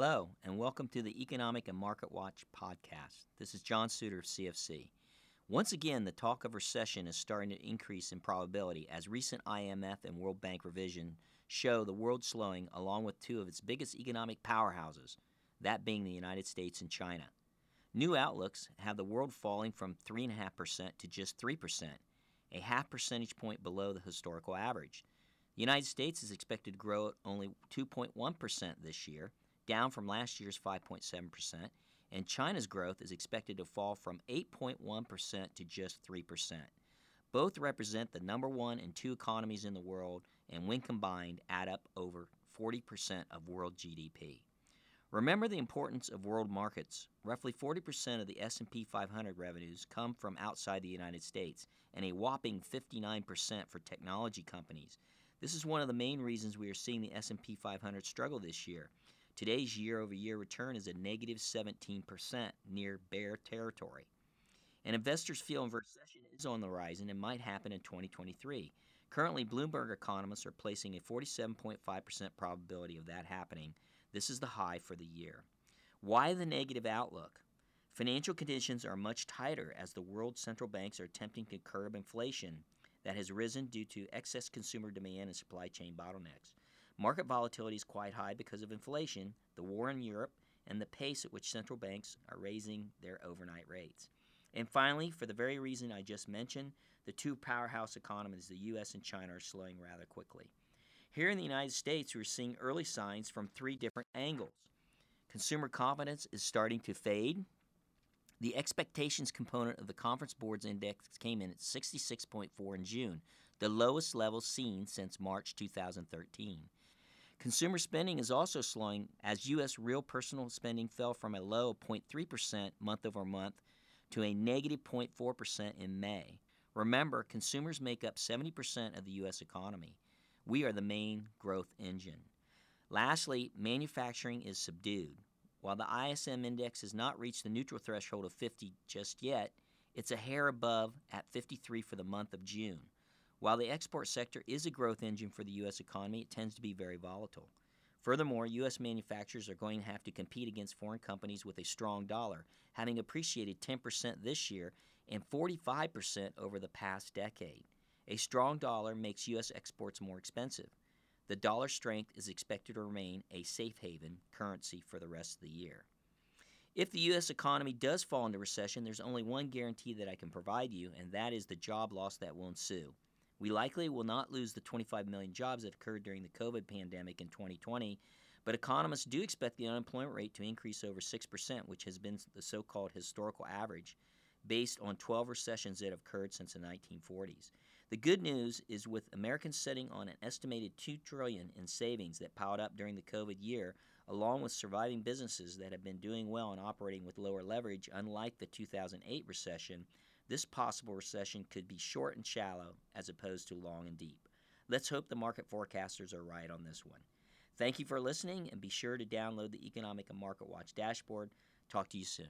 Hello, and welcome to the Economic and Market Watch podcast. This is John Suter of CFC. Once again, the talk of recession is starting to increase in probability as recent IMF and World Bank revision show the world slowing along with two of its biggest economic powerhouses, that being the United States and China. New outlooks have the world falling from 3.5% to just 3%, a half percentage point below the historical average. The United States is expected to grow at only 2.1% this year, down from last year's 5.7%, and China's growth is expected to fall from 8.1% to just 3%. Both represent the number one and two economies in the world, and when combined, add up over 40% of world GDP. Remember the importance of world markets. Roughly 40% of the S&P 500 revenues come from outside the United States, and a whopping 59% for technology companies. This is one of the main reasons we are seeing the S&P 500 struggle this year. Today's year over year return is a negative 17%, near bear territory. And investors feel a recession is on the horizon and might happen in 2023. Currently, Bloomberg economists are placing a 47.5% probability of that happening. This is the high for the year. Why the negative outlook? Financial conditions are much tighter as the world's central banks are attempting to curb inflation that has risen due to excess consumer demand and supply chain bottlenecks. Market volatility is quite high because of inflation, the war in Europe, and the pace at which central banks are raising their overnight rates. And finally, for the very reason I just mentioned, the two powerhouse economies, the US and China, are slowing rather quickly. Here in the United States, we're seeing early signs from three different angles. Consumer confidence is starting to fade. The expectations component of the Conference Board's index came in at 66.4 in June, the lowest level seen since March 2013. Consumer spending is also slowing as U.S. real personal spending fell from a low of 0.3% month over month to a negative 0.4% in May. Remember, consumers make up 70% of the U.S. economy. We are the main growth engine. Lastly, manufacturing is subdued. While the ISM index has not reached the neutral threshold of 50 just yet, it's a hair above at 53 for the month of June. While the export sector is a growth engine for the U.S. economy, it tends to be very volatile. Furthermore, U.S. manufacturers are going to have to compete against foreign companies with a strong dollar, having appreciated 10% this year and 45% over the past decade. A strong dollar makes U.S. exports more expensive. The dollar strength is expected to remain a safe haven currency for the rest of the year. If the U.S. economy does fall into recession, there's only one guarantee that I can provide you, and that is the job loss that will ensue. We likely will not lose the 25 million jobs that occurred during the COVID pandemic in 2020, but economists do expect the unemployment rate to increase over 6%, which has been the so called historical average based on 12 recessions that have occurred since the 1940s. The good news is with Americans sitting on an estimated 2 trillion in savings that piled up during the COVID year, along with surviving businesses that have been doing well and operating with lower leverage unlike the 2008 recession, this possible recession could be short and shallow as opposed to long and deep. Let's hope the market forecasters are right on this one. Thank you for listening and be sure to download the Economic and Market Watch dashboard. Talk to you soon.